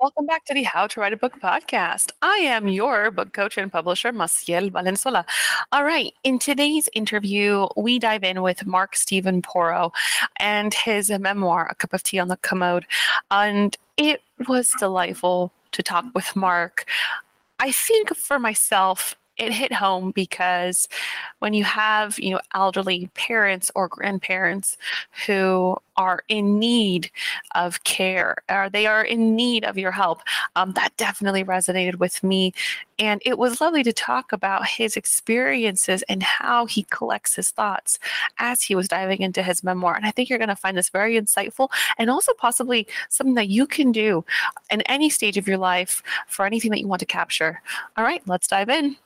Welcome back to the How to Write a Book podcast. I am your book coach and publisher, Maciel Valenzuela. All right, in today's interview, we dive in with Mark Steven Porro and his memoir, A Cup of Tea on the Commode. And it was delightful to talk with Mark. I think for myself, it hit home because when you have you know elderly parents or grandparents who are in need of care or they are in need of your help um, that definitely resonated with me. And it was lovely to talk about his experiences and how he collects his thoughts as he was diving into his memoir. And i think you're going to find this very insightful and also possibly something that you can do in any stage of your life for anything that you want to capture. All right let's dive in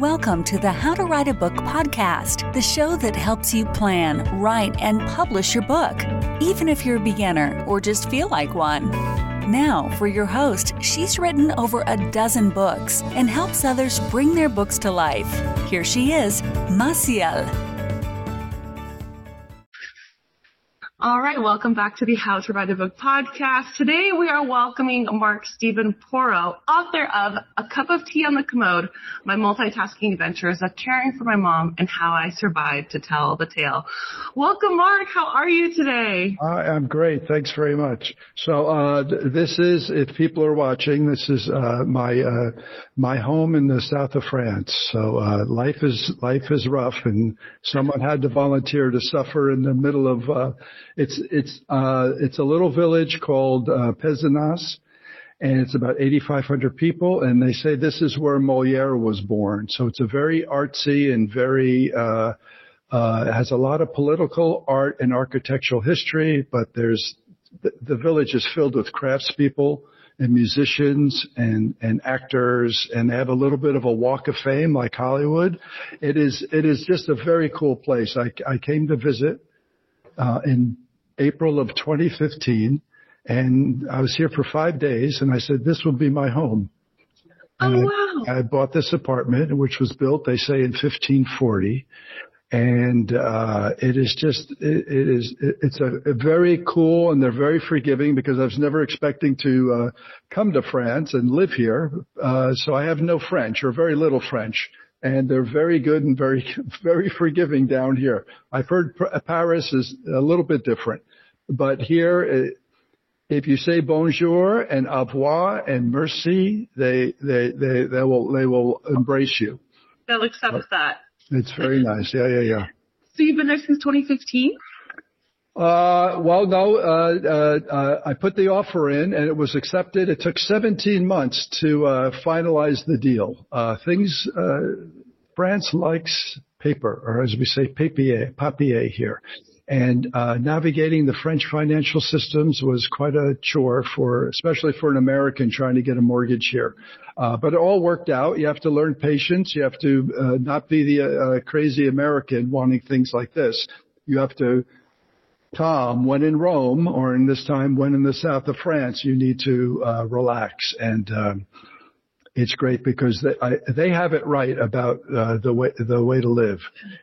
Welcome to the How to Write a Book podcast, the show that helps you plan, write, and publish your book, even if you're a beginner or just feel like one. Now, for your host, she's written over a dozen books and helps others bring their books to life. Here she is, Maciel. All right, welcome back to the How to Write a Book podcast. Today we are welcoming Mark Steven Porro, author of A Cup of Tea on the Commode, My Multitasking Adventures of Caring for My Mom and How I Survived to Tell the Tale. Welcome, Mark. How are you today? I'm great. Thanks very much. So, uh, this is, if people are watching, this is, uh, my, uh, my home in the south of France. So, uh, life is, life is rough and someone had to volunteer to suffer in the middle of, uh, it's it's uh, it's a little village called uh, Pézenas, and it's about 8,500 people. And they say this is where Moliere was born. So it's a very artsy and very uh, uh, has a lot of political art and architectural history. But there's the, the village is filled with craftspeople and musicians and, and actors and they have a little bit of a walk of fame like Hollywood. It is, it is just a very cool place. I, I came to visit, uh, in April of 2015, and I was here for five days, and I said, this will be my home. Oh, wow. I, I bought this apartment, which was built, they say, in 1540. And, uh, it is just, it, it is, it, it's a, a, very cool and they're very forgiving because I was never expecting to, uh, come to France and live here. Uh, so I have no French or very little French and they're very good and very, very forgiving down here. I've heard Paris is a little bit different. But here, eh, if you say bonjour and au revoir and merci, they, they, they, they will, they will embrace you. They'll accept that. It's very nice. Yeah, yeah, yeah. So you've been there since 2015? Uh, well, no, uh, uh, uh, I put the offer in and it was accepted. It took 17 months to, uh, finalize the deal. Uh, things, France likes paper, or as we say, papier, papier here and uh, navigating the French financial systems was quite a chore for, especially for an American trying to get a mortgage here. Uh, but it all worked out. You have to learn patience. You have to uh, not be the uh, crazy American wanting things like this. You have to calm when in Rome, or in this time when in the south of France, you need to uh, relax and. Um, it's great because they, I, they have it right about uh, the way the way to live.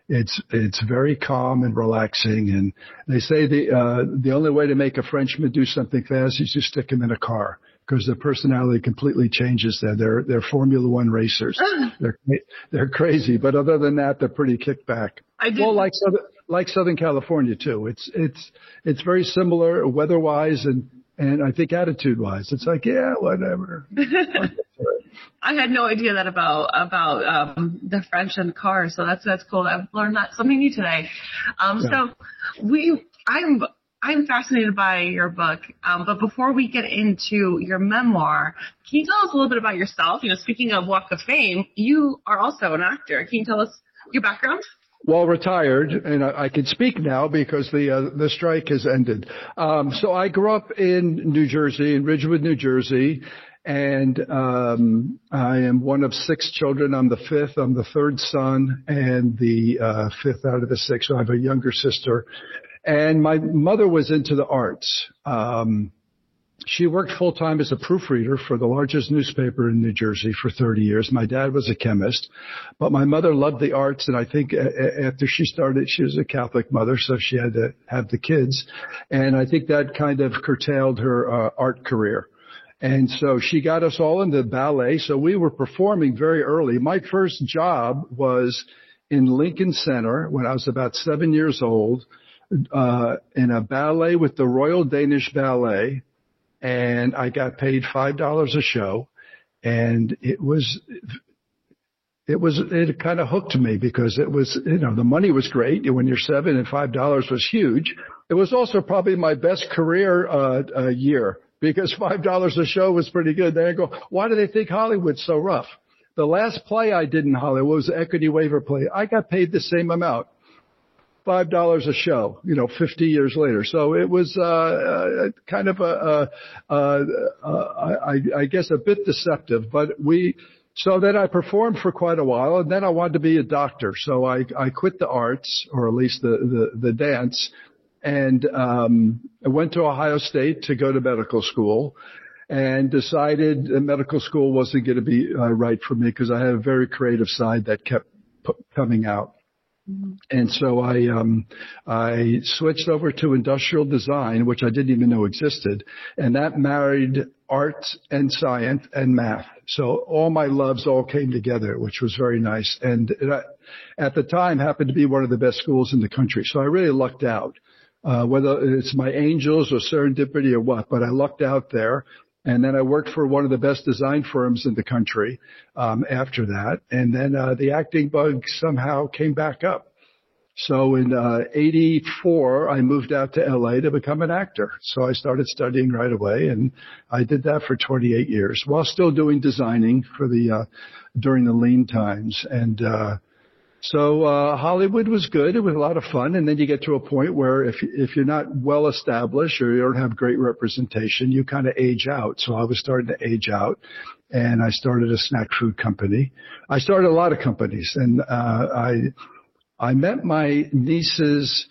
It's it's very calm and relaxing, and they say the uh, the only way to make a Frenchman do something fast is to stick him in a car because their personality completely changes. There, they're they're Formula One racers. they're they're crazy, but other than that, they're pretty kicked back. I did. Well, like Southern, like Southern California too. It's it's it's very similar weather-wise and and I think attitude-wise. It's like yeah, whatever. I had no idea that about about um, the French and cars. So that's that's cool. I've learned that something new today. Um, yeah. So we, I'm I'm fascinated by your book. Um, but before we get into your memoir, can you tell us a little bit about yourself? You know, speaking of Walk of Fame, you are also an actor. Can you tell us your background? Well retired, and I, I can speak now because the uh, the strike has ended. Um, so I grew up in New Jersey, in Ridgewood, New Jersey, and um, I am one of six children. I'm the fifth. I'm the third son and the uh, fifth out of the six. So I have a younger sister, and my mother was into the arts. Um, she worked full time as a proofreader for the largest newspaper in New Jersey for 30 years. My dad was a chemist, but my mother loved the arts. And I think after she started, she was a Catholic mother, so she had to have the kids. And I think that kind of curtailed her uh, art career. And so she got us all into ballet. So we were performing very early. My first job was in Lincoln Center when I was about seven years old, uh, in a ballet with the Royal Danish Ballet and I got paid five dollars a show, and it was it was it kind of hooked me because it was you know the money was great when you're seven and five dollars was huge. It was also probably my best career uh, uh, year because five dollars a show was pretty good. Then I go, why do they think Hollywood's so rough? The last play I did in Hollywood was equity waiver play. I got paid the same amount five dollars a show, you know, 50 years later. So it was uh, uh, kind of a, a, a, a I, I guess, a bit deceptive. But we, so then I performed for quite a while, and then I wanted to be a doctor. So I, I quit the arts, or at least the the, the dance, and um, I went to Ohio State to go to medical school. And decided that medical school wasn't going to be uh, right for me because I had a very creative side that kept p- coming out. And so I um, I switched over to industrial design, which I didn't even know existed, and that married art and science and math. So all my loves all came together, which was very nice. And it, at the time, happened to be one of the best schools in the country. So I really lucked out. Uh, whether it's my angels or serendipity or what, but I lucked out there. And then I worked for one of the best design firms in the country um, after that. And then uh, the acting bug somehow came back up. So in uh, 84, I moved out to LA to become an actor. So I started studying right away and I did that for 28 years while still doing designing for the, uh, during the lean times. And, uh, so uh, Hollywood was good. It was a lot of fun, and then you get to a point where if if you're not well established or you don't have great representation, you kind of age out. So I was starting to age out, and I started a snack food company. I started a lot of companies, and uh, I I met my niece's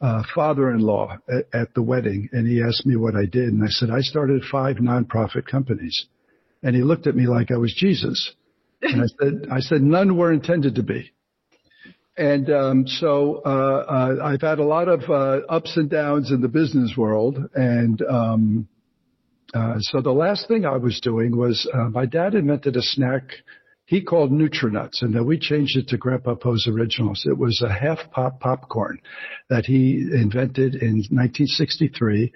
uh, father-in-law at, at the wedding, and he asked me what I did, and I said I started five nonprofit companies, and he looked at me like I was Jesus. And I said, I said, none were intended to be. And um, so uh, uh, I've had a lot of uh, ups and downs in the business world, and um, uh, so the last thing I was doing was uh, my dad invented a snack he called Nutrinuts, and then we changed it to Grandpa Poe's Originals. It was a half pop popcorn that he invented in 1963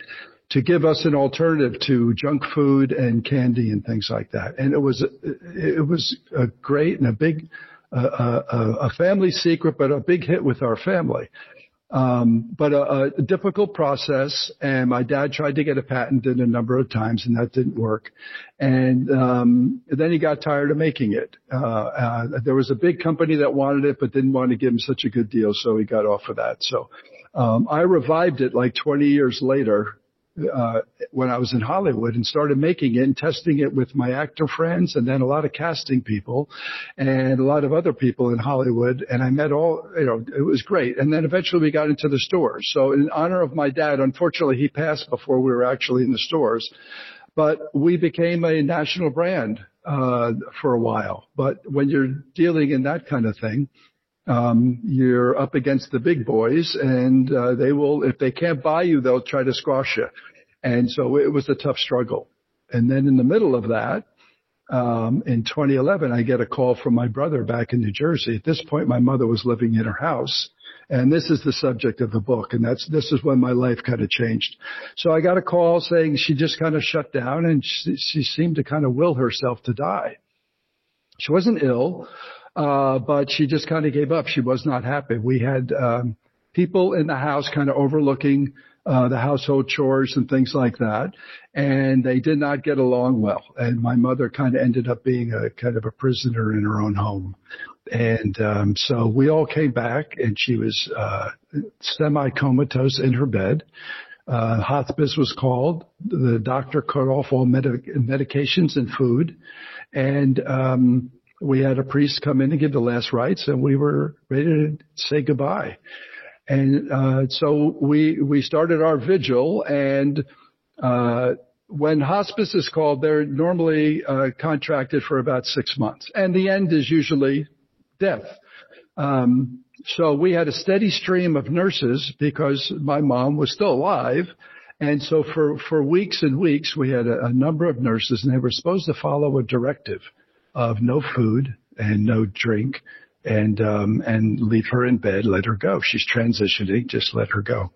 to give us an alternative to junk food and candy and things like that. And it was it was a great and a big a, a, family secret, but a big hit with our family. Um, but a, a, difficult process, and my dad tried to get a patent in a number of times, and that didn't work. And um, then he got tired of making it. Uh, uh, there was a big company that wanted it, but didn't want to give him such a good deal, so he got off of that. So um, I revived it like 20 years later uh, when I was in Hollywood and started making it and testing it with my actor friends and then a lot of casting people and a lot of other people in Hollywood. And I met all, you know, it was great. And then eventually we got into the stores. So in honor of my dad, unfortunately he passed before we were actually in the stores, but we became a national brand, uh, for a while. But when you're dealing in that kind of thing, um, you're up against the big boys, and uh, they will, if they can't buy you, they'll try to squash you. And so it was a tough struggle. And then in the middle of that, um, in 2011, I get a call from my brother back in New Jersey. At this point, my mother was living in her house. And this is the subject of the book. And that's, this is when my life kind of changed. So I got a call saying she just kind of shut down and she, she seemed to kind of will herself to die. She wasn't ill, uh, but she just kind of gave up. She was not happy. We had um, people in the house kind of overlooking uh, the household chores and things like that, and they did not get along well. And my mother kind of ended up being a kind of a prisoner in her own home. And um, so we all came back, and she was uh, semi comatose in her bed. Uh, hospice was called. The doctor cut off all med- medications and food, and um, we had a priest come in and give the last rites, and we were ready to say goodbye. And uh, so we we started our vigil, and uh, when hospice is called, they're normally uh, contracted for about six months, and the end is usually death. Um, so we had a steady stream of nurses because my mom was still alive. And so for, for weeks and weeks, we had a, a number of nurses and they were supposed to follow a directive of no food and no drink and, um, and leave her in bed, let her go. She's transitioning, just let her go.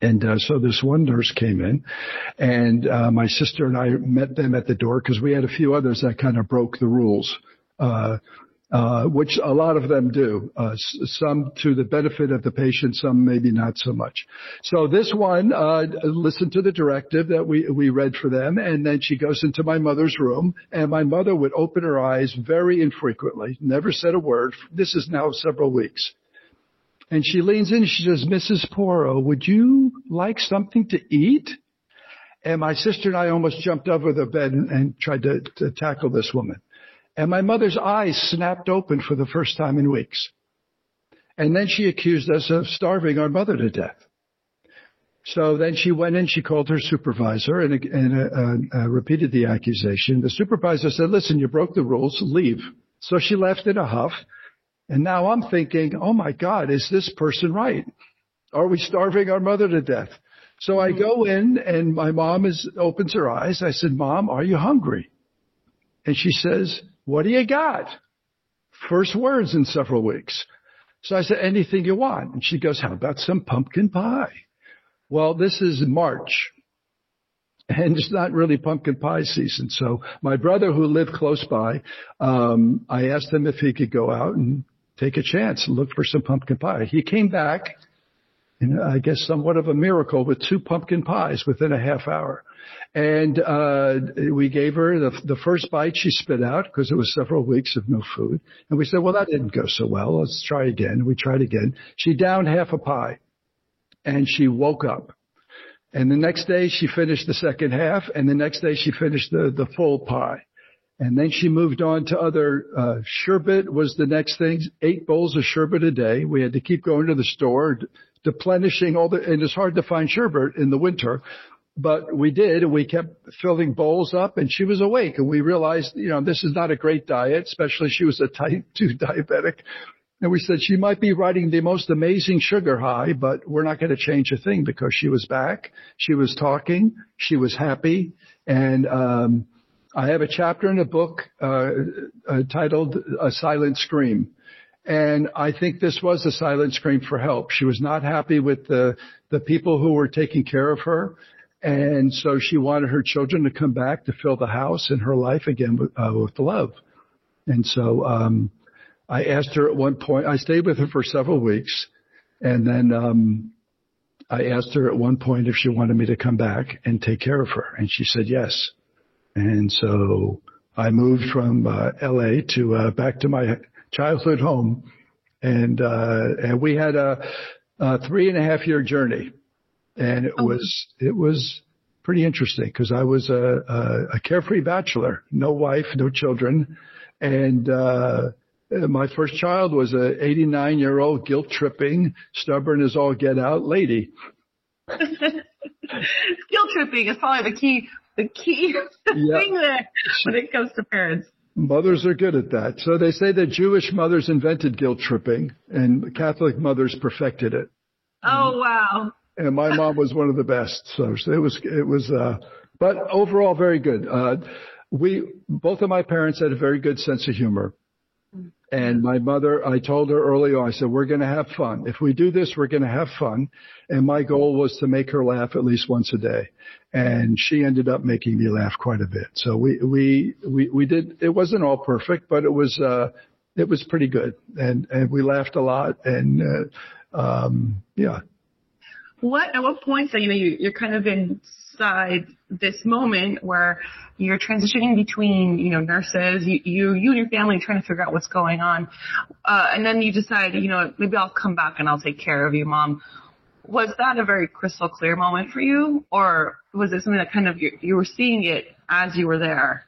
And uh, so this one nurse came in, and uh, my sister and I met them at the door because we had a few others that kind of broke the rules. Uh, uh, which a lot of them do. Uh, some to the benefit of the patient, some maybe not so much. So this one uh, listened to the directive that we we read for them, and then she goes into my mother's room, and my mother would open her eyes very infrequently, never said a word. This is now several weeks. And she leans in, she says, Mrs. Porro, would you like something to eat? And my sister and I almost jumped over the bed and, and tried to, to tackle this woman. And my mother's eyes snapped open for the first time in weeks. And then she accused us of starving our mother to death. So then she went in, she called her supervisor and, and uh, uh, repeated the accusation. The supervisor said, listen, you broke the rules, leave. So she left in a huff. And now I'm thinking, oh my God, is this person right? Are we starving our mother to death? So I go in and my mom is, opens her eyes. I said, mom, are you hungry? And she says, what do you got? First words in several weeks. So I said, anything you want. And she goes, how about some pumpkin pie? Well, this is March and it's not really pumpkin pie season. So my brother who lived close by, um, I asked him if he could go out and take a chance and look for some pumpkin pie. He came back and I guess somewhat of a miracle with two pumpkin pies within a half hour. And uh, we gave her the, the first bite she spit out because it was several weeks of no food. And we said, well, that didn't go so well. Let's try again. We tried again. She downed half a pie and she woke up. And the next day she finished the second half and the next day she finished the, the full pie. And then she moved on to other, uh, sherbet was the next thing, eight bowls of sherbet a day. We had to keep going to the store, replenishing all the, and it's hard to find sherbet in the winter but we did and we kept filling bowls up and she was awake and we realized, you know, this is not a great diet, especially she was a type 2 diabetic. And we said she might be riding the most amazing sugar high, but we're not going to change a thing because she was back. She was talking. She was happy. And, um, I have a chapter in a book, uh, uh, titled A Silent Scream. And I think this was a silent scream for help. She was not happy with the, the people who were taking care of her. And so she wanted her children to come back to fill the house and her life again with, uh, with love. And so, um, I asked her at one point, I stayed with her for several weeks and then, um, I asked her at one point if she wanted me to come back and take care of her. And she said yes. And so I moved from, uh, LA to, uh, back to my childhood home. And, uh, and we had a, a three and a half year journey and it oh. was it was pretty interesting because I was a, a, a carefree bachelor, no wife, no children, and uh, my first child was a 89 year old guilt tripping, stubborn as all get out lady. guilt tripping is probably the key the key yep. thing there when it comes to parents. Mothers are good at that. So they say that Jewish mothers invented guilt tripping and Catholic mothers perfected it. Oh wow and my mom was one of the best. So it was, it was, uh, but overall very good. Uh, we, both of my parents had a very good sense of humor. And my mother, I told her early on, I said, we're going to have fun. If we do this, we're going to have fun. And my goal was to make her laugh at least once a day. And she ended up making me laugh quite a bit. So we, we, we, we did, it wasn't all perfect, but it was, uh, it was pretty good. And, and we laughed a lot. And, uh, um, yeah, what at what point so you know you, you're kind of inside this moment where you're transitioning between you know nurses you you, you and your family trying to figure out what's going on uh, and then you decide you know maybe i'll come back and i'll take care of you mom. Was that a very crystal clear moment for you or was it something that kind of you, you were seeing it as you were there?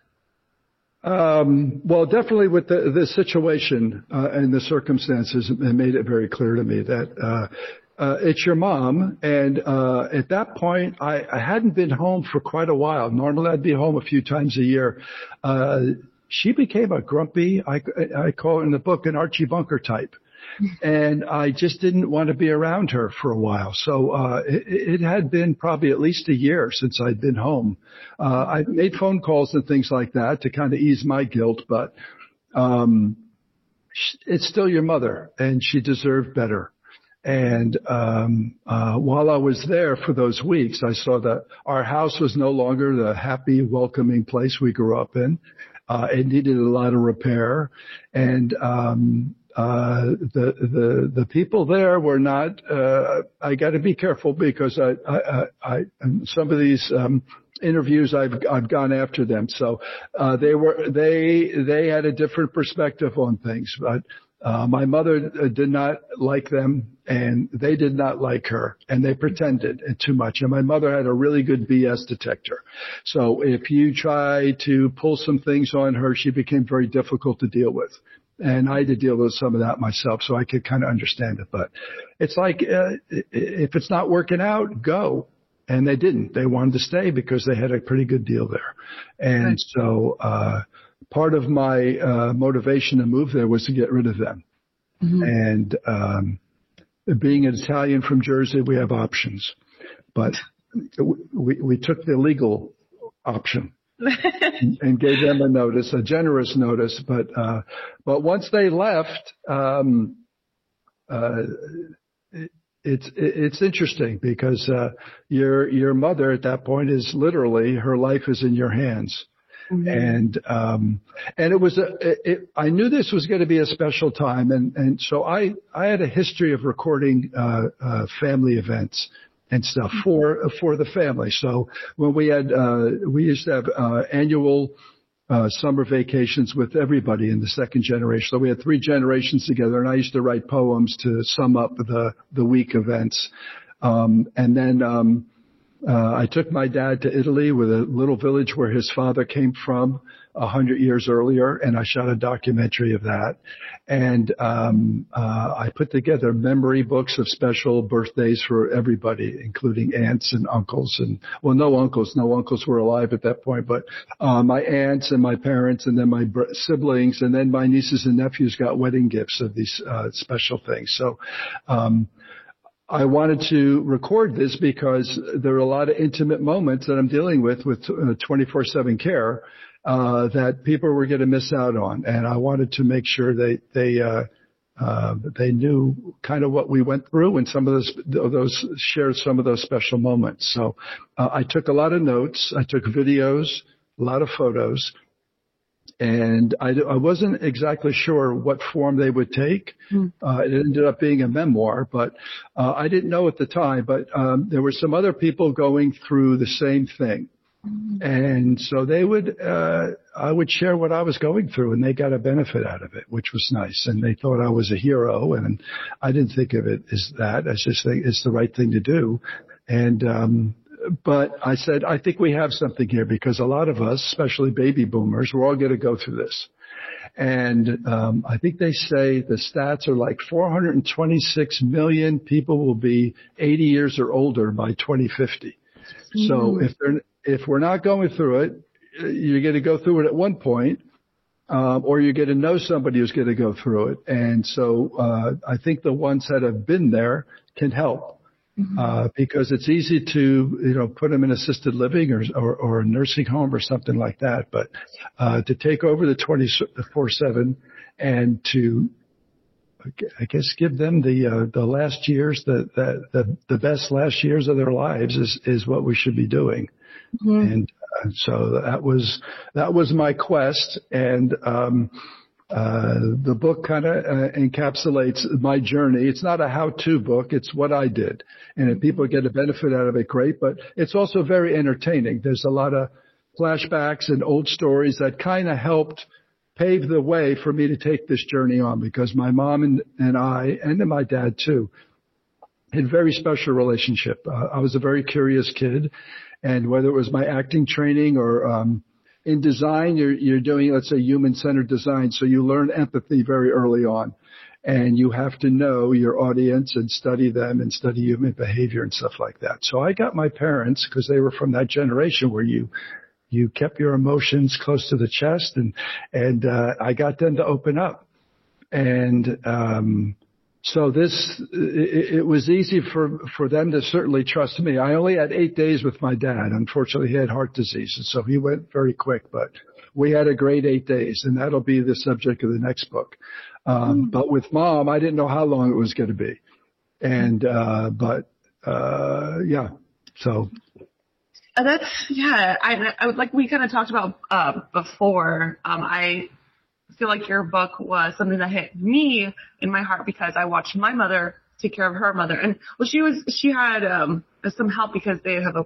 Um, well, definitely with the, the situation uh, and the circumstances, it made it very clear to me that uh, uh, it's your mom. And uh, at that point, I, I hadn't been home for quite a while. Normally, I'd be home a few times a year. Uh, she became a grumpy, I, I call it in the book, an Archie Bunker type and I just didn't want to be around her for a while. So uh, it, it had been probably at least a year since I'd been home. Uh, I made phone calls and things like that to kind of ease my guilt, but um, it's still your mother, and she deserved better. And um, uh, while I was there for those weeks, I saw that our house was no longer the happy, welcoming place we grew up in. Uh, it needed a lot of repair, and um, uh, the the the people there were not. Uh, I got to be careful because I I, I, I some of these um, interviews I've I've gone after them. So uh, they were they they had a different perspective on things, but. Uh, my mother uh, did not like them and they did not like her and they pretended too much. And my mother had a really good BS detector. So if you try to pull some things on her, she became very difficult to deal with and I had to deal with some of that myself, so I could kind of understand it. But it's like uh, if it's not working out, go. And they didn't. They wanted to stay because they had a pretty good deal there. And so uh, part of my uh, motivation to move there was to get rid of them. Mm-hmm. And um, being an Italian from Jersey, we have options, but we we took the legal option and gave them a notice, a generous notice. But uh, but once they left, um, uh, it, it's it's interesting because uh, your your mother at that point is literally her life is in your hands. Mm-hmm. And um, and it was a it, I knew this was going to be a special time, and and so I I had a history of recording uh, uh, family events, and stuff for for the family. So when we had uh, we used to have uh, annual uh, summer vacations with everybody in the second generation. So we had three generations together, and I used to write poems to sum up the the week events. Um, and then um, uh, I took my dad to Italy with a little village where his father came from a hundred years earlier, and I shot a documentary of that. And um, uh, I put together memory books of special birthdays for everybody, including aunts and uncles, and well, no uncles, no uncles were alive at that point, but uh, my aunts and my parents, and then my br- siblings, and then my nieces and nephews got wedding gifts of these uh, special things. So. Um, I wanted to record this because there are a lot of intimate moments that I'm dealing with with 24/7 uh, care uh, that people were going to miss out on, and I wanted to make sure they they uh, uh, they knew kind of what we went through and some of those those shared some of those special moments. So uh, I took a lot of notes, I took videos, a lot of photos, and I, I wasn't exactly sure what form they would take. Mm. Uh, it ended up being a memoir, but uh, I didn't know at the time. But um, there were some other people going through the same thing, mm. and so they would. Uh, I would share what I was going through, and they got a benefit out of it, which was nice. And they thought I was a hero, and I didn't think of it as that. I just think it's the right thing to do. And um, but I said, I think we have something here because a lot of us, especially baby boomers, we're all going to go through this. And um, I think they say the stats are like 426 million people will be 80 years or older by 2050. Mm. So if they're if we're not going through it, you're going to go through it at one point, um, or you're going to know somebody who's going to go through it. And so uh, I think the ones that have been there can help. Mm-hmm. Uh, because it's easy to, you know, put them in assisted living or, or, or a nursing home or something like that. But, uh, to take over the 24-7 and to, I guess give them the, uh, the last years, the, the, the, the best last years of their lives is, is what we should be doing. Mm-hmm. And, uh, so that was, that was my quest. And, um, uh, the book kind of uh, encapsulates my journey. It's not a how-to book. It's what I did. And if people get a benefit out of it, great. But it's also very entertaining. There's a lot of flashbacks and old stories that kind of helped pave the way for me to take this journey on because my mom and, and I, and my dad too, had a very special relationship. Uh, I was a very curious kid and whether it was my acting training or, um, in design, you're, you're doing, let's say, human-centered design. So you learn empathy very early on. And you have to know your audience and study them and study human behavior and stuff like that. So I got my parents, because they were from that generation where you you kept your emotions close to the chest and and uh, I got them to open up and um, so this it, it, was easy for for them to certainly trust me. I only had eight days with my dad. Unfortunately, he had heart disease, and so he went very quick. But we had a great eight days, and that'll be the subject of the next book. Um, mm. But with mom, I didn't know how long it was going to be, and uh, but uh, yeah, so uh, that's yeah. I, I would like we kind of talked about uh, before. Um, I feel like your book was something that hit me in my heart because I watched my mother take care of her mother, and well, she was she had um, some help because they have a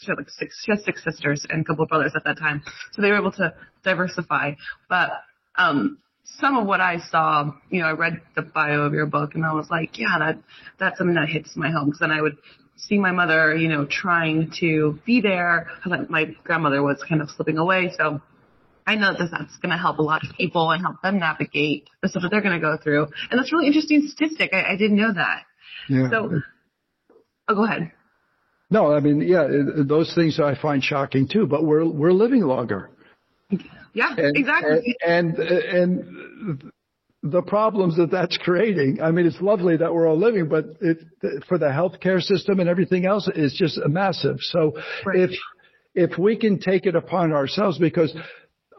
she had like six she has six sisters and a couple of brothers at that time, so they were able to diversify. But um, some of what I saw, you know, I read the bio of your book and I was like, yeah, that that's something that hits my home because then I would see my mother, you know, trying to be there. My grandmother was kind of slipping away. So I know that that's going to help a lot of people and help them navigate the stuff that they're going to go through. And that's a really interesting statistic. I, I didn't know that. Yeah. So, oh, go ahead. No, I mean, yeah, those things I find shocking too, but we're, we're living longer. Yeah, and, exactly. And, and, and the problems that that's creating. I mean, it's lovely that we're all living, but it, for the healthcare system and everything else, is just massive. So right. if if we can take it upon ourselves, because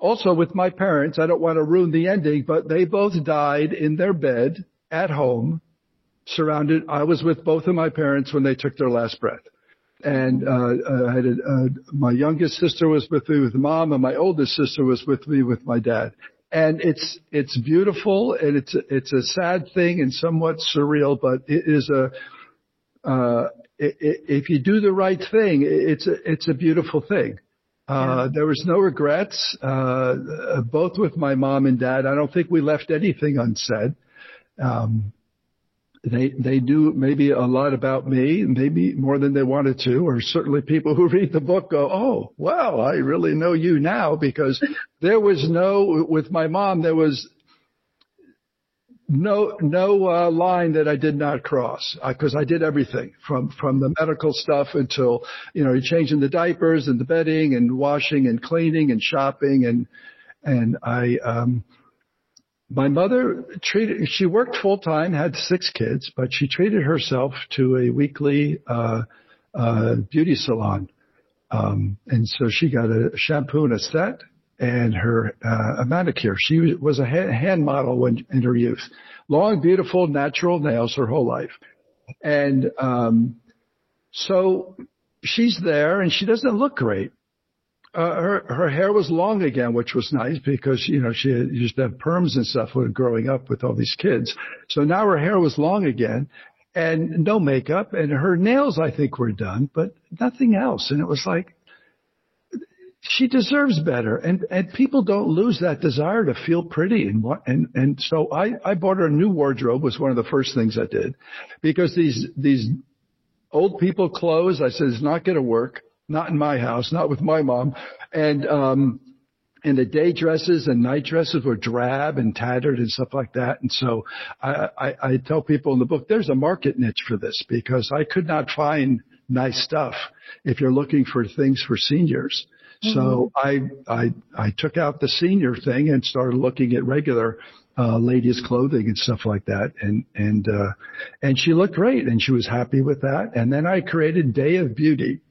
also with my parents, I don't want to ruin the ending, but they both died in their bed at home, surrounded. I was with both of my parents when they took their last breath. And uh, uh I had a, uh, my youngest sister was with me with mom, and my oldest sister was with me with my dad and it's it's beautiful and it's it's a sad thing and somewhat surreal, but it is a uh, if you do the right thing, it's a it's a beautiful thing. Uh, there was no regrets, uh, both with my mom and dad. I don't think we left anything unsaid. Um, they they knew maybe a lot about me, maybe more than they wanted to, or certainly people who read the book go, "Oh, wow, I really know you now," because there was no with my mom there was no no uh, line that I did not cross because uh, I did everything from from the medical stuff until you know changing the diapers and the bedding and washing and cleaning and shopping and and I um my mother treated, she worked full time, had six kids, but she treated herself to a weekly, uh, uh, beauty salon. Um, and so she got a shampoo and a set and her, uh, a manicure. She was a hand model when, in her youth. Long, beautiful, natural nails her whole life. And, um, so she's there and she doesn't look great uh, her her hair was long again, which was nice because you know she used to have perms and stuff when growing up with all these kids. So now her hair was long again, and no makeup, and her nails I think were done, but nothing else. And it was like she deserves better, and and people don't lose that desire to feel pretty and and and so I I bought her a new wardrobe was one of the first things I did, because these these old people clothes I said is not going to work not in my house, not with my mom. And, um, and the day dresses and night dresses were drab and tattered and stuff like that. And so I, I, I tell people in the book, there's a market niche for this because I could not find nice stuff if you're looking for things for seniors. Mm-hmm. So I, I, I took out the senior thing and started looking at regular, uh, ladies clothing and stuff like that. And, and, uh, and she looked great and she was happy with that. And then I created Day of Beauty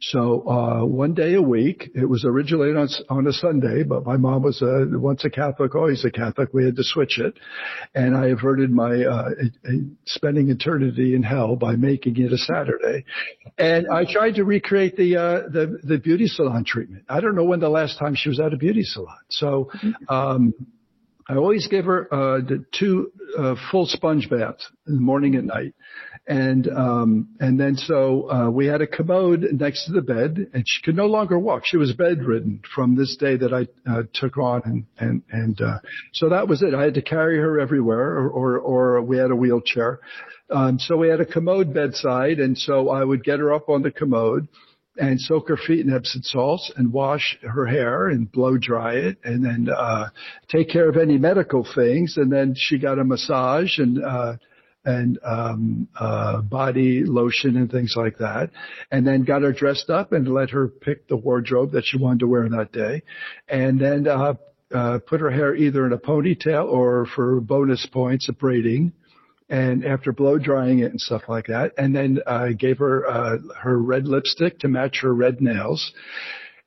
so uh, one day a week. It was originally on, on a Sunday, but my mom was a, once a Catholic, always a Catholic. We had to switch it, and I averted my uh, spending eternity in hell by making it a Saturday. And I tried to recreate the uh, the the beauty salon treatment. I don't know when the last time she was at a beauty salon. So. Um, I always give her uh, the two uh, full sponge baths in the morning and night. And, um, and then so, uh, we had a commode next to the bed and she could no longer walk. She was bedridden from this day that I, uh, took on and, and, and, uh, so that was it. I had to carry her everywhere or, or, or we had a wheelchair. Um, so we had a commode bedside and so I would get her up on the commode and soak her feet in Epsom salts and wash her hair and blow dry it and then uh take care of any medical things and then she got a massage and uh and um uh body lotion and things like that. And then got her dressed up and let her pick the wardrobe that she wanted to wear that day. And then uh uh put her hair either in a ponytail or for bonus points a braiding. And after blow drying it and stuff like that, and then I uh, gave her uh, her red lipstick to match her red nails.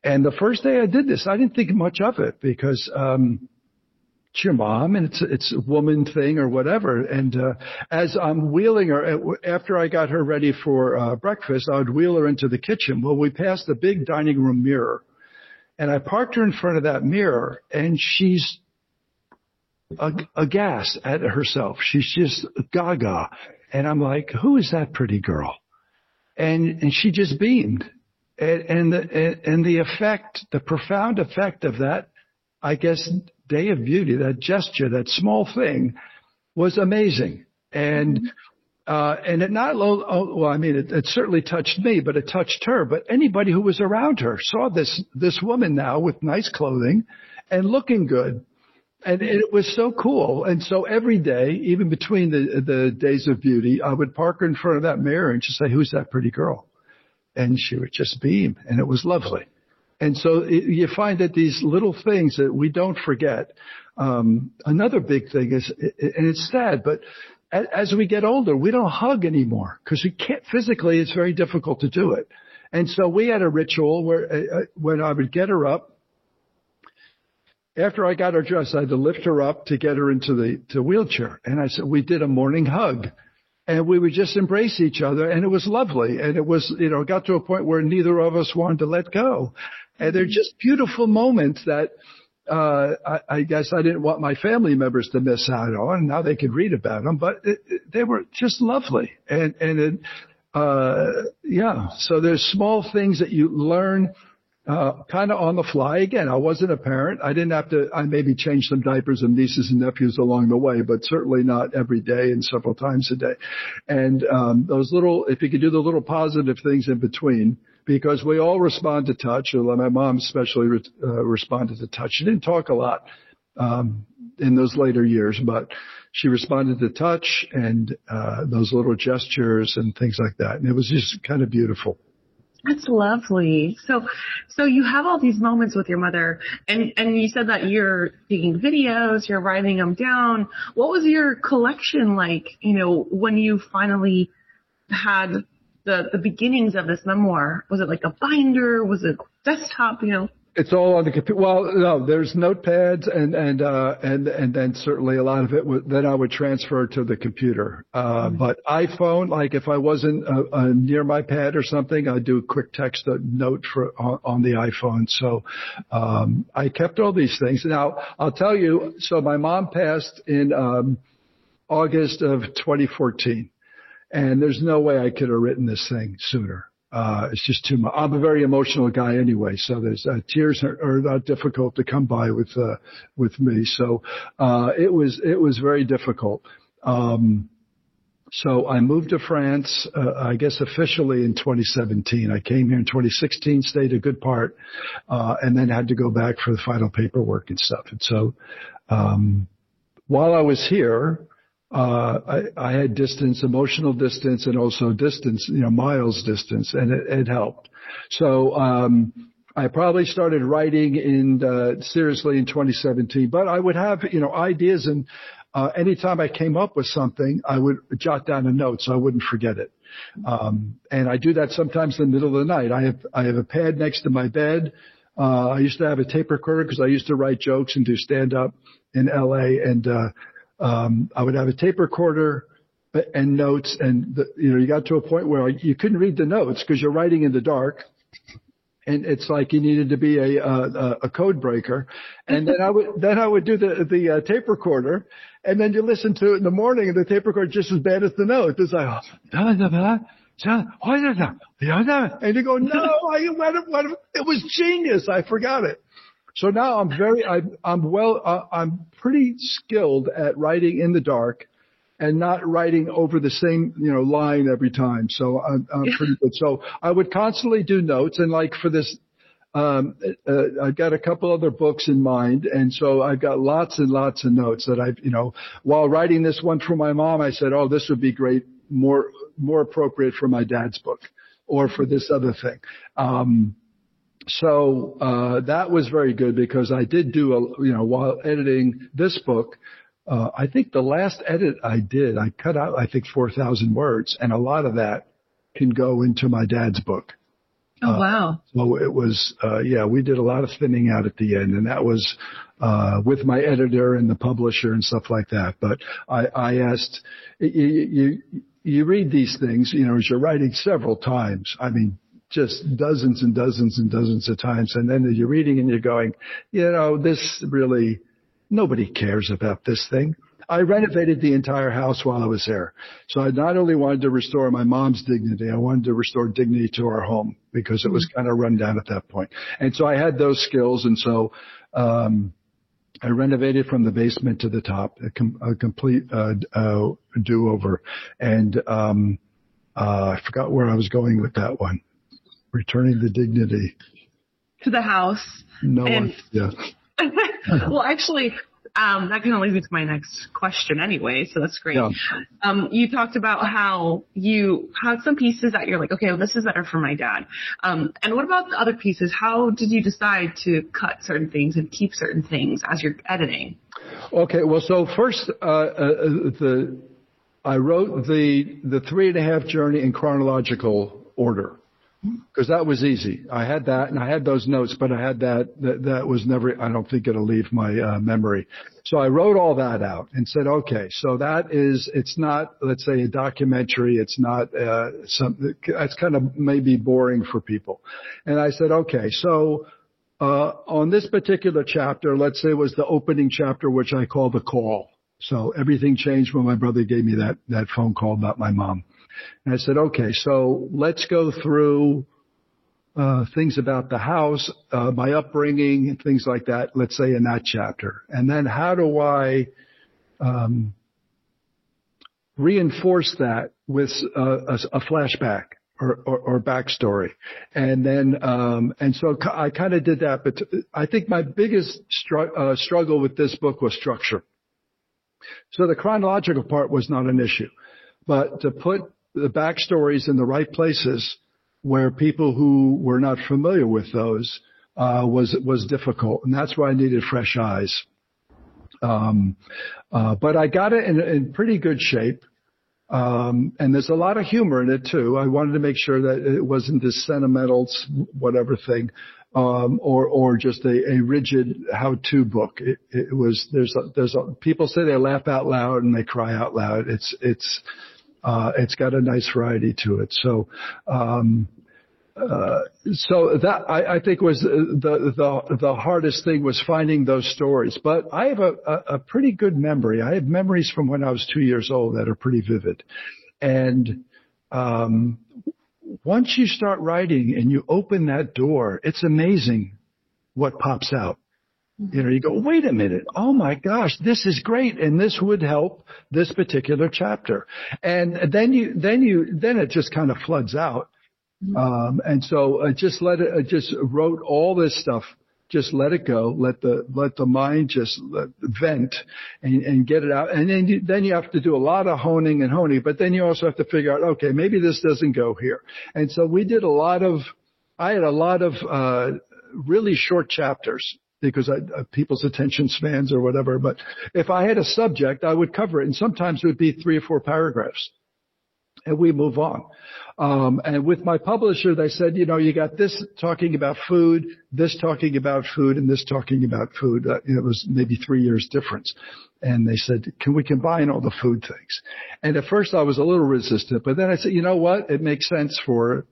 And the first day I did this, I didn't think much of it because um, it's your mom and it's it's a woman thing or whatever. And uh, as I'm wheeling her uh, after I got her ready for uh, breakfast, I would wheel her into the kitchen. Well, we passed the big dining room mirror, and I parked her in front of that mirror, and she's aghast at herself. She's just gaga. And I'm like, who is that pretty girl? And, and she just beamed. And, and the, and the effect, the profound effect of that, I guess, day of beauty, that gesture, that small thing was amazing. And, uh, and it not, oh, well, I mean, it, it certainly touched me, but it touched her. But anybody who was around her saw this, this woman now with nice clothing and looking good and it was so cool. And so every day, even between the the days of beauty, I would park her in front of that mirror and just say, "Who's that pretty girl?" And she would just beam, and it was lovely. And so it, you find that these little things that we don't forget. Um, another big thing is, and it's sad, but as we get older, we don't hug anymore because we can't physically. It's very difficult to do it. And so we had a ritual where uh, uh when I would get her up after I got her dressed, I had to lift her up to get her into the wheelchair. And I said, we did a morning hug and we would just embrace each other and it was lovely. And it was, you know, got to a point where neither of us wanted to let go. And they're just beautiful moments that, uh, I, I guess I didn't want my family members to miss out on. Now they could read about them, but it, it, they were just lovely. And, and it, uh, yeah, so there's small things that you learn uh, kind of on the fly. Again, I wasn't a parent. I didn't have to, I maybe changed some diapers of nieces and nephews along the way, but certainly not every day and several times a day. And, um, those little, if you could do the little positive things in between, because we all respond to touch, my mom especially re- uh, responded to touch. She didn't talk a lot, um, in those later years, but she responded to touch and, uh, those little gestures and things like that. And it was just kind of beautiful. That's lovely. So, so you have all these moments with your mother, and and you said that you're taking videos, you're writing them down. What was your collection like? You know, when you finally had the the beginnings of this memoir, was it like a binder? Was it desktop? You know, it's all on the computer. Well, no, there's notepads and and uh, and and then certainly a lot of it would then I would transfer to the computer. Uh, mm-hmm. But iPhone, like if I wasn't uh, uh, near my pad or something, I'd do a quick text note for on, on the iPhone. So um, I kept all these things. Now I'll tell you. So my mom passed in um, August of 2014, and there's no way I could have written this thing sooner. Uh, it's just too much. I'm a very emotional guy anyway, so there's uh, tears are, are not difficult to come by with uh, with me. So uh, it was it was very difficult. Um, so I moved to France, uh, I guess officially in 2017. I came here in 2016, stayed a good part, uh, and then had to go back for the final paperwork and stuff. And so, um, while I was here, uh, I, I had distance, emotional distance, and also distance, you know, miles distance, and it, it helped. So um, I probably started writing in uh, seriously in 2017, but I would have you know ideas, and uh, anytime I came up with something, I would jot down a note so I wouldn't forget it. Um, and I do that sometimes in the middle of the night. I have I have a pad next to my bed. Uh, I used to have a tape recorder because I used to write jokes and do stand up in LA, and uh, um, I would have a tape recorder and notes, and the, you know, you got to a point where you couldn't read the notes because you're writing in the dark, and it's like you needed to be a a, a code breaker. And then I would then I would do the the uh, tape recorder, and then you listen to it in the morning, and the tape recorder just as bad as the note. It's like. Oh, and you go, no, I, what, what, it was genius. I forgot it. So now I'm very, I'm, I'm well, uh, I'm pretty skilled at writing in the dark and not writing over the same, you know, line every time. So I'm, I'm pretty good. So I would constantly do notes and like for this, um, uh, I've got a couple other books in mind. And so I've got lots and lots of notes that I've, you know, while writing this one for my mom, I said, Oh, this would be great. More, more appropriate for my dad's book or for this other thing. Um, so uh, that was very good because I did do a you know while editing this book. Uh, I think the last edit I did, I cut out I think four thousand words, and a lot of that can go into my dad's book. Oh wow! Uh, so it was uh, yeah, we did a lot of thinning out at the end, and that was uh, with my editor and the publisher and stuff like that. But I, I asked you, you you read these things, you know, as you're writing several times. I mean, just dozens and dozens and dozens of times. And then you're reading and you're going, you know, this really, nobody cares about this thing. I renovated the entire house while I was there. So I not only wanted to restore my mom's dignity, I wanted to restore dignity to our home because it was kind of run down at that point. And so I had those skills. And so, um, I renovated from the basement to the top, a, com- a complete uh, uh, do-over, and um, uh, I forgot where I was going with that one returning the dignity to the house. No and, one. Yeah. well, actually, um, that kind of leads me to my next question anyway, so that's great. Yeah. Um, you talked about how you had some pieces that you're like, okay, well, this is better for my dad. Um, and what about the other pieces? How did you decide to cut certain things and keep certain things as you're editing? Okay, well, so first, uh, uh, the I wrote the the three and a half journey in chronological order because that was easy. I had that and I had those notes, but I had that, that, that was never, I don't think it'll leave my uh, memory. So I wrote all that out and said, okay, so that is, it's not, let's say a documentary. It's not, uh, some, that's kind of maybe boring for people. And I said, okay, so, uh, on this particular chapter, let's say it was the opening chapter, which I call the call. So everything changed when my brother gave me that, that phone call about my mom. And I said, okay, so let's go through uh, things about the house, uh, my upbringing, and things like that. Let's say in that chapter, and then how do I um, reinforce that with a, a, a flashback or, or, or, backstory, and then um, and so I kind of did that. But I think my biggest str- uh, struggle with this book was structure. So the chronological part was not an issue, but to put the backstories in the right places where people who were not familiar with those uh, was was difficult, and that's why I needed fresh eyes. Um, uh, but I got it in, in pretty good shape, um, and there's a lot of humor in it too. I wanted to make sure that it wasn't this sentimental whatever thing, um, or or just a, a rigid how-to book. It, it was there's a, there's a, people say they laugh out loud and they cry out loud. It's it's uh, it's got a nice variety to it. So, um, uh, so that I, I, think was the, the the hardest thing was finding those stories. But I have a, a, a, pretty good memory. I have memories from when I was two years old that are pretty vivid, and um, once you start writing and you open that door, it's amazing what pops out. You know, you go, wait a minute. Oh my gosh, this is great. And this would help this particular chapter. And then you, then you, then it just kind of floods out. Um, and so I just let it, I just wrote all this stuff. Just let it go. Let the, let the mind just let, vent and, and get it out. And then you, then you have to do a lot of honing and honing, but then you also have to figure out, okay, maybe this doesn't go here. And so we did a lot of, I had a lot of, uh, really short chapters because I, uh, people's attention spans or whatever. But if I had a subject, I would cover it. And sometimes it would be three or four paragraphs and we move on. Um, and with my publisher, they said, you know, you got this talking about food, this talking about food, and this talking about food. Uh, it was maybe three years difference. And they said, can we combine all the food things? And at first I was a little resistant, but then I said, you know what? It makes sense for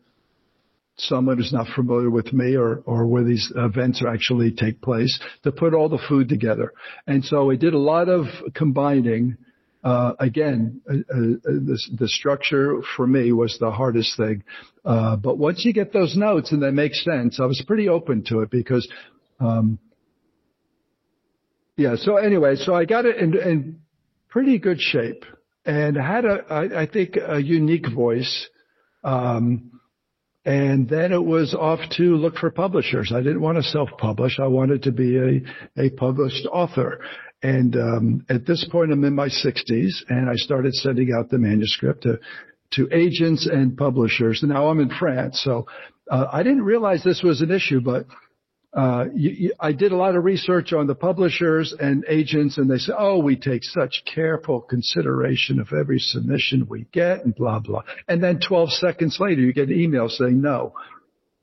someone who's not familiar with me or, or where these events actually take place to put all the food together. And so we did a lot of combining. Uh, again, uh, uh, the, the, structure for me was the hardest thing. Uh, but once you get those notes and they make sense, I was pretty open to it because, um, yeah. So anyway, so I got it in, in pretty good shape and had a, I, I think, a unique voice. Um, and then it was off to look for publishers. I didn't want to self-publish. I wanted to be a, a published author. And um, at this point, I'm in my 60s, and I started sending out the manuscript to to agents and publishers. Now I'm in France, so uh, I didn't realize this was an issue, but uh, you, I did a lot of research on the publishers and agents, and they say, "Oh, we take such careful consideration of every submission we get," and blah blah. And then 12 seconds later, you get an email saying no.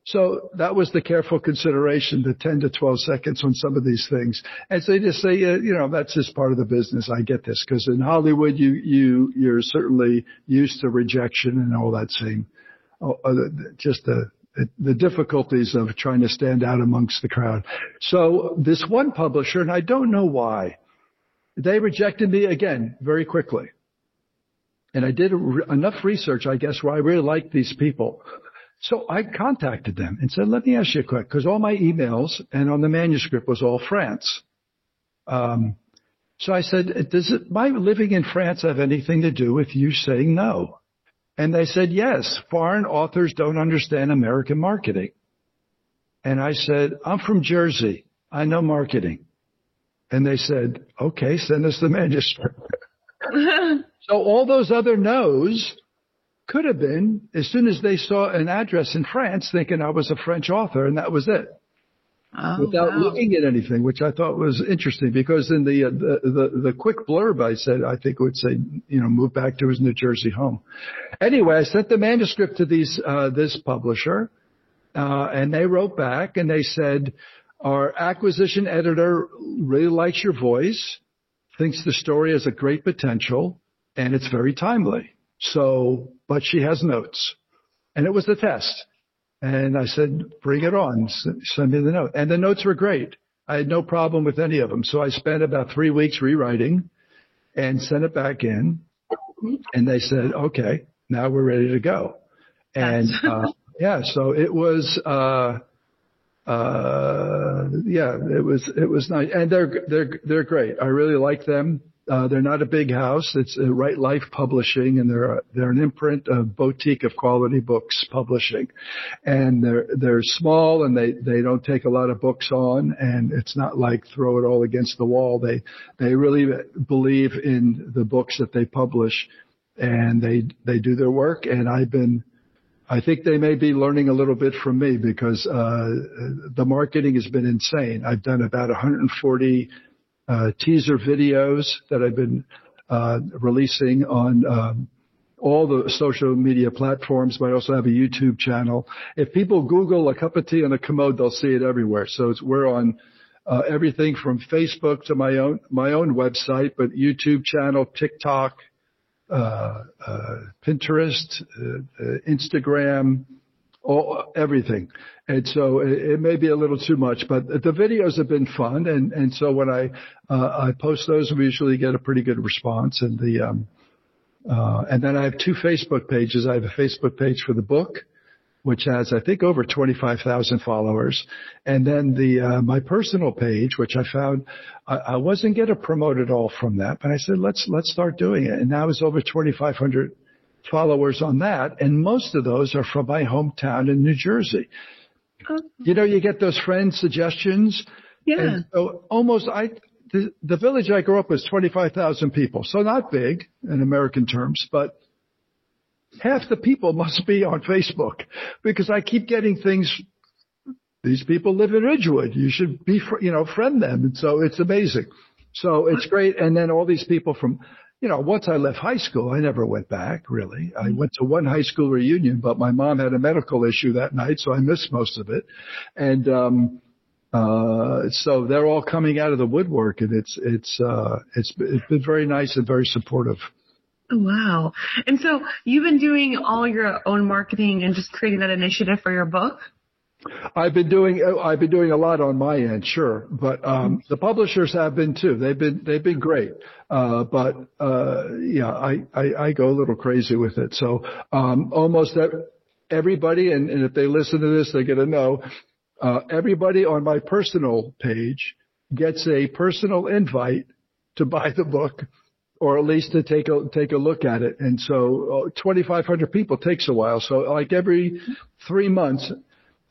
So that was the careful consideration, the 10 to 12 seconds on some of these things. And so they just say, you know, that's just part of the business. I get this because in Hollywood, you you you're certainly used to rejection and all that same, uh, just the the difficulties of trying to stand out amongst the crowd. So this one publisher, and I don't know why, they rejected me again very quickly. And I did enough research, I guess, where I really liked these people. So I contacted them and said, let me ask you a question, because all my emails and on the manuscript was all France. Um, so I said, does it, my living in France have anything to do with you saying no? And they said, yes, foreign authors don't understand American marketing. And I said, I'm from Jersey. I know marketing. And they said, okay, send us the manuscript. so all those other no's could have been as soon as they saw an address in France thinking I was a French author and that was it. Oh, without wow. looking at anything, which I thought was interesting because in the, uh, the, the the quick blurb I said I think it would say you know move back to his New Jersey home. Anyway, I sent the manuscript to these uh, this publisher, uh, and they wrote back and they said our acquisition editor really likes your voice, thinks the story has a great potential, and it's very timely. So, but she has notes, and it was the test. And I said, bring it on. Send me the note. And the notes were great. I had no problem with any of them. So I spent about three weeks rewriting and sent it back in. And they said, okay, now we're ready to go. And, uh, yeah, so it was, uh, uh, yeah, it was, it was nice. And they're, they're, they're great. I really like them. Uh, they're not a big house. It's uh, Write Life Publishing, and they're they're an imprint, a boutique of quality books publishing, and they're they're small and they they don't take a lot of books on, and it's not like throw it all against the wall. They they really believe in the books that they publish, and they they do their work. And I've been I think they may be learning a little bit from me because uh, the marketing has been insane. I've done about 140 uh, teaser videos that I've been uh, releasing on um, all the social media platforms, but I also have a YouTube channel. If people Google a cup of tea on a commode, they'll see it everywhere. So we're on uh, everything from Facebook to my own my own website, but YouTube channel, TikTok, uh, uh, Pinterest, uh, Instagram, all, everything. And so it, it, may be a little too much, but the videos have been fun. And, and so when I, uh, I post those, we usually get a pretty good response. And the, um, uh, and then I have two Facebook pages. I have a Facebook page for the book, which has, I think, over 25,000 followers. And then the, uh, my personal page, which I found, I, I wasn't getting promoted all from that, but I said, let's, let's start doing it. And now it's over 2,500 followers on that. And most of those are from my hometown in New Jersey. You know, you get those friend suggestions. Yeah. so almost I, the, the village I grew up was 25,000 people. So not big in American terms, but half the people must be on Facebook because I keep getting things. These people live in Ridgewood. You should be, you know, friend them. And so it's amazing. So it's great. And then all these people from you know, once I left high school, I never went back really. I mm-hmm. went to one high school reunion, but my mom had a medical issue that night, so I missed most of it. And, um, uh, so they're all coming out of the woodwork and it's, it's, uh, it's, it's been very nice and very supportive. Oh, wow. And so you've been doing all your own marketing and just creating that initiative for your book? I've been doing I've been doing a lot on my end, sure, but um, the publishers have been too. They've been they've been great, uh, but uh, yeah, I, I, I go a little crazy with it. So um, almost everybody, and, and if they listen to this, they're going to know. Uh, everybody on my personal page gets a personal invite to buy the book or at least to take a take a look at it. And so, 2,500 people takes a while. So, like every three months,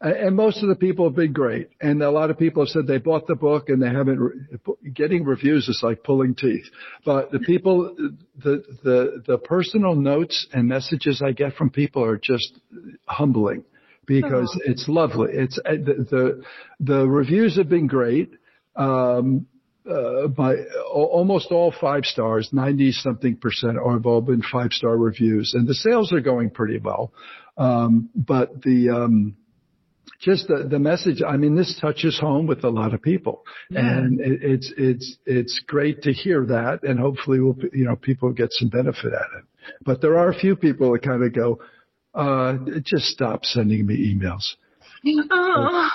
and most of the people have been great. And a lot of people have said they bought the book and they haven't. Re- getting reviews is like pulling teeth. But the people, the the the personal notes and messages I get from people are just humbling because oh. it's lovely. It's uh, the, the the reviews have been great. Um, uh, by almost all five stars, 90 something percent have all been five star reviews and the sales are going pretty well. Um, but the, um, just the, the message, I mean, this touches home with a lot of people yeah. and it, it's, it's, it's great to hear that. And hopefully we'll, you know, people get some benefit at it. But there are a few people that kind of go, uh, just stop sending me emails. Oh.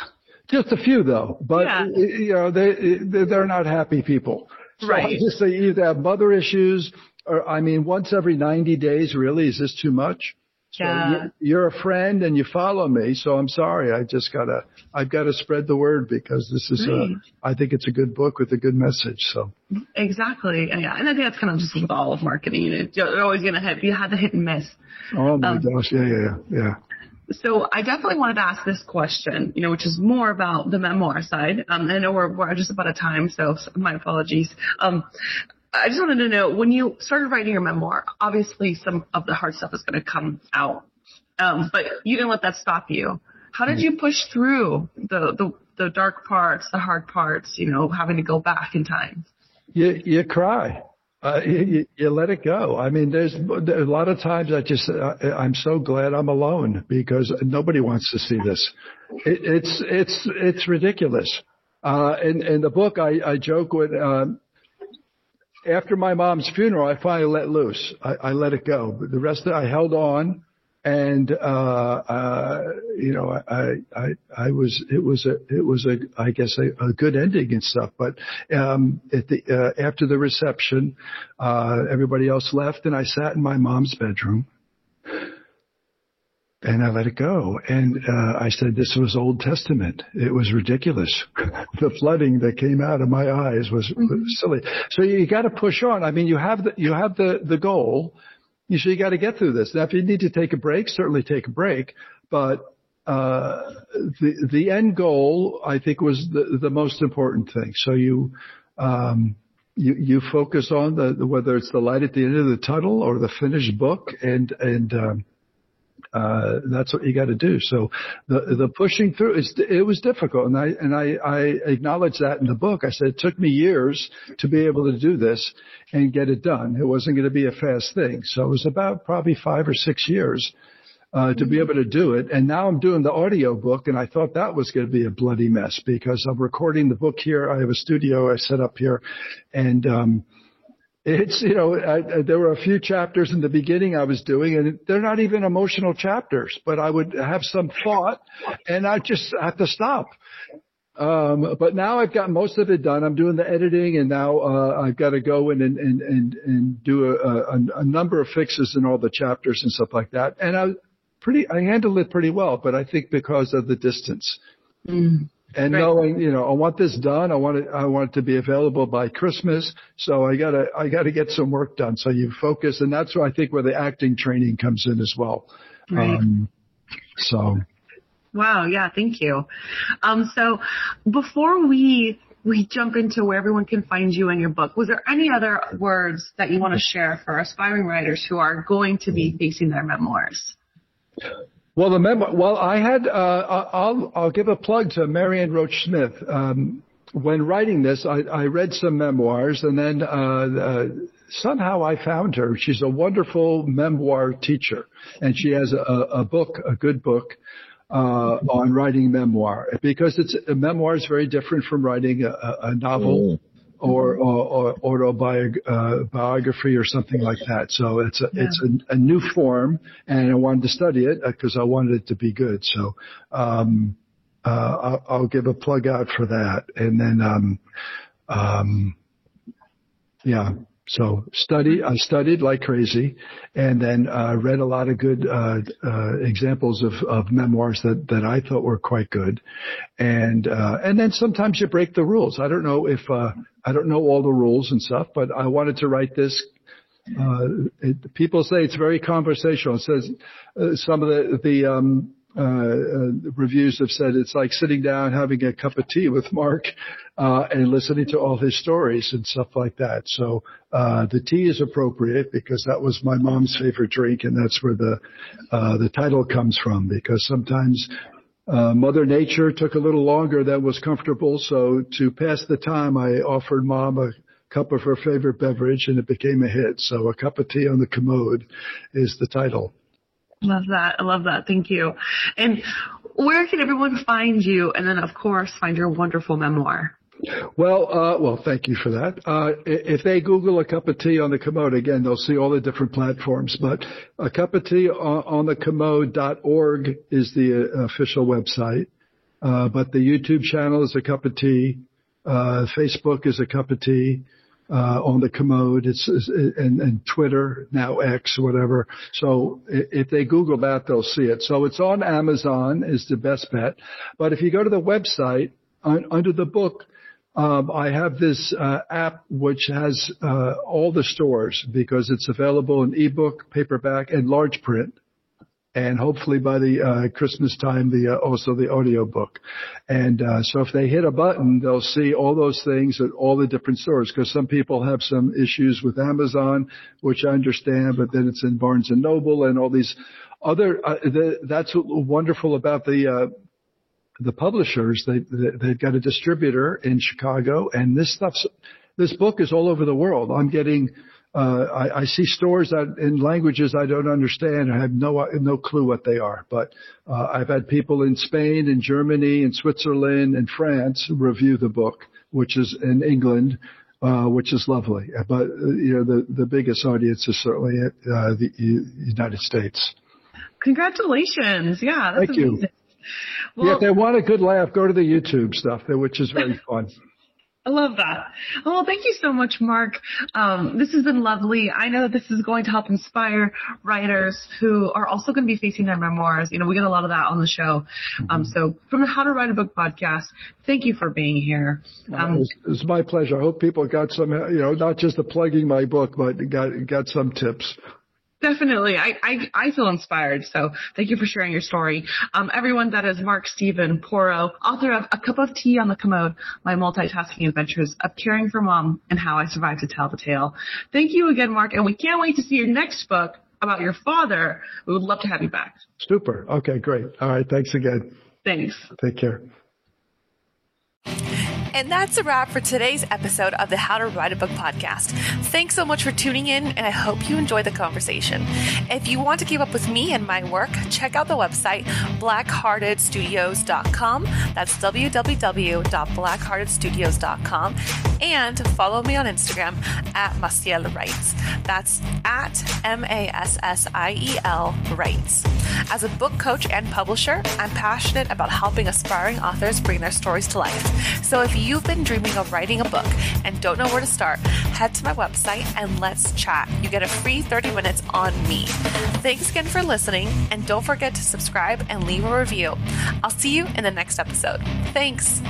Just a few though, but yeah. you know, they, they're not happy people. So right. I just say either have mother issues or, I mean, once every 90 days, really, is this too much? So yeah. You're, you're, a friend and you follow me, so I'm sorry. I just gotta, I've gotta spread the word because this is right. a, I think it's a good book with a good message. So exactly, yeah, and I think that's kind of just with all of marketing. You're always gonna have you have the hit and miss. Oh my um, gosh, yeah, yeah, yeah. So I definitely wanted to ask this question, you know, which is more about the memoir side. Um, I know we're, we're just about a time, so my apologies. Um, I just wanted to know when you started writing your memoir, obviously some of the hard stuff is going to come out. Um, but you didn't let that stop you. How did you push through the, the, the dark parts, the hard parts, you know, having to go back in time? You, you cry. Uh, you, you, let it go. I mean, there's, there's a lot of times I just, I, I'm so glad I'm alone because nobody wants to see this. It, it's, it's, it's ridiculous. Uh, in, in the book, I, I joke with, uh, after my mom's funeral, I finally let loose. I, I let it go. But the rest of it, I held on and uh, uh, you know, I, I, I was, it was a, it was a, I guess a, a good ending and stuff. But um, at the uh, after the reception, uh, everybody else left, and I sat in my mom's bedroom, and I let it go. And uh, I said, "This was Old Testament. It was ridiculous. the flooding that came out of my eyes was, was mm-hmm. silly. So you got to push on. I mean, you have the you have the the goal." you so you got to get through this. Now, if you need to take a break, certainly take a break. But uh, the the end goal, I think, was the the most important thing. So you um, you you focus on the whether it's the light at the end of the tunnel or the finished book, and and um, uh, that's what you got to do. So the the pushing through is it was difficult, and I and I I acknowledge that in the book. I said it took me years to be able to do this and get it done. It wasn't going to be a fast thing, so it was about probably five or six years. Uh, to be able to do it. And now I'm doing the audio book and I thought that was going to be a bloody mess because I'm recording the book here. I have a studio I set up here and, um, it's, you know, I, there were a few chapters in the beginning I was doing and they're not even emotional chapters, but I would have some thought and I just have to stop. Um, but now I've got most of it done. I'm doing the editing and now, uh, I've got to go in and, and, and, and do a, a, a number of fixes in all the chapters and stuff like that. And I pretty, I handled it pretty well, but I think because of the distance. Mm and right. knowing, you know, I want this done. I want it, I want it to be available by Christmas. So I gotta, I gotta get some work done. So you focus and that's where I think where the acting training comes in as well. Right. Um, so. Wow. Yeah. Thank you. Um, so before we, we jump into where everyone can find you and your book, was there any other words that you want to share for aspiring writers who are going to be facing their memoirs? Well, the memoir. Well, I had. Uh, I'll I'll give a plug to Marion Roach Smith. Um, when writing this, I, I, read some memoirs, and then uh, uh, somehow I found her. She's a wonderful memoir teacher, and she has a, a book, a good book. Uh, on writing memoir because it's a memoir is very different from writing a, a novel. Mm or, or, or autobiography uh, or something like that. So it's a, yeah. it's a, a, new form and I wanted to study it because uh, I wanted it to be good. So, um, uh, I'll, I'll, give a plug out for that. And then, um, um, yeah, so study, I studied like crazy and then, uh, read a lot of good, uh, uh, examples of, of memoirs that, that I thought were quite good. And, uh, and then sometimes you break the rules. I don't know if, uh, I don't know all the rules and stuff, but I wanted to write this uh, it, people say it's very conversational. It says some of the the um, reviews have said it's like sitting down having a cup of tea with Mark uh, and listening to all his stories and stuff like that. So uh, the tea is appropriate because that was my mom's favorite drink, and that's where the uh, the title comes from. Because sometimes uh, Mother Nature took a little longer than was comfortable, so to pass the time, I offered Mom a cup of her favorite beverage, and it became a hit. So a cup of tea on the commode is the title. Love that. I love that. Thank you. And where can everyone find you? And then, of course, find your wonderful memoir. Well, uh, well, thank you for that. Uh, if they Google a cup of tea on the commode, again, they'll see all the different platforms. But a cup of tea on, the commode.org is the uh, official website. Uh, but the YouTube channel is a cup of tea. Uh, Facebook is a cup of tea uh, on the commode. It's, it's and, and Twitter now X whatever. So if they Google that, they'll see it. So it's on Amazon is the best bet. But if you go to the website un, under the book, um, I have this uh, app which has uh, all the stores because it's available in ebook, paperback, and large print and hopefully by the uh, Christmas time, the uh, also the audio book. And uh, so if they hit a button, they'll see all those things at all the different stores. Because some people have some issues with Amazon, which I understand, but then it's in Barnes and Noble and all these other. Uh, the, that's wonderful about the. Uh, the publishers, they, they, they've got a distributor in Chicago and this stuff's, this book is all over the world. I'm getting, uh, I, I, see stores that in languages I don't understand. I have no no clue what they are. But uh, I've had people in Spain, in Germany, in Switzerland, and France review the book, which is in England, uh, which is lovely. But uh, you know, the the biggest audience is certainly uh, the United States. Congratulations! Yeah, thank amazing. you. Well, yeah, if they want a good laugh, go to the YouTube stuff, which is very fun. I love that. Well, thank you so much, Mark. Um, this has been lovely. I know that this is going to help inspire writers who are also going to be facing their memoirs. You know, we get a lot of that on the show. Um, mm-hmm. so from the How to Write a Book podcast, thank you for being here. Um, it's, it's my pleasure. I hope people got some, you know, not just the plugging my book, but got got some tips. Definitely. I, I, I feel inspired. So thank you for sharing your story. Um, everyone that is Mark Steven Porro, author of A Cup of Tea on the Commode, My Multitasking Adventures of Caring for Mom and How I Survived to Tell the Tale. Thank you again, Mark. And we can't wait to see your next book about your father. We would love to have you back. Super. Okay, great. All right. Thanks again. Thanks. Take care. And that's a wrap for today's episode of the How to Write a Book podcast. Thanks so much for tuning in, and I hope you enjoyed the conversation. If you want to keep up with me and my work, check out the website blackheartedstudios.com. That's www.blackheartedstudios.com. And follow me on Instagram at Massiel Writes. That's at M A S S I E L Writes. As a book coach and publisher, I'm passionate about helping aspiring authors bring their stories to life. So if you've been dreaming of writing a book and don't know where to start, head to my website and let's chat. You get a free 30 minutes on me. Thanks again for listening, and don't forget to subscribe and leave a review. I'll see you in the next episode. Thanks.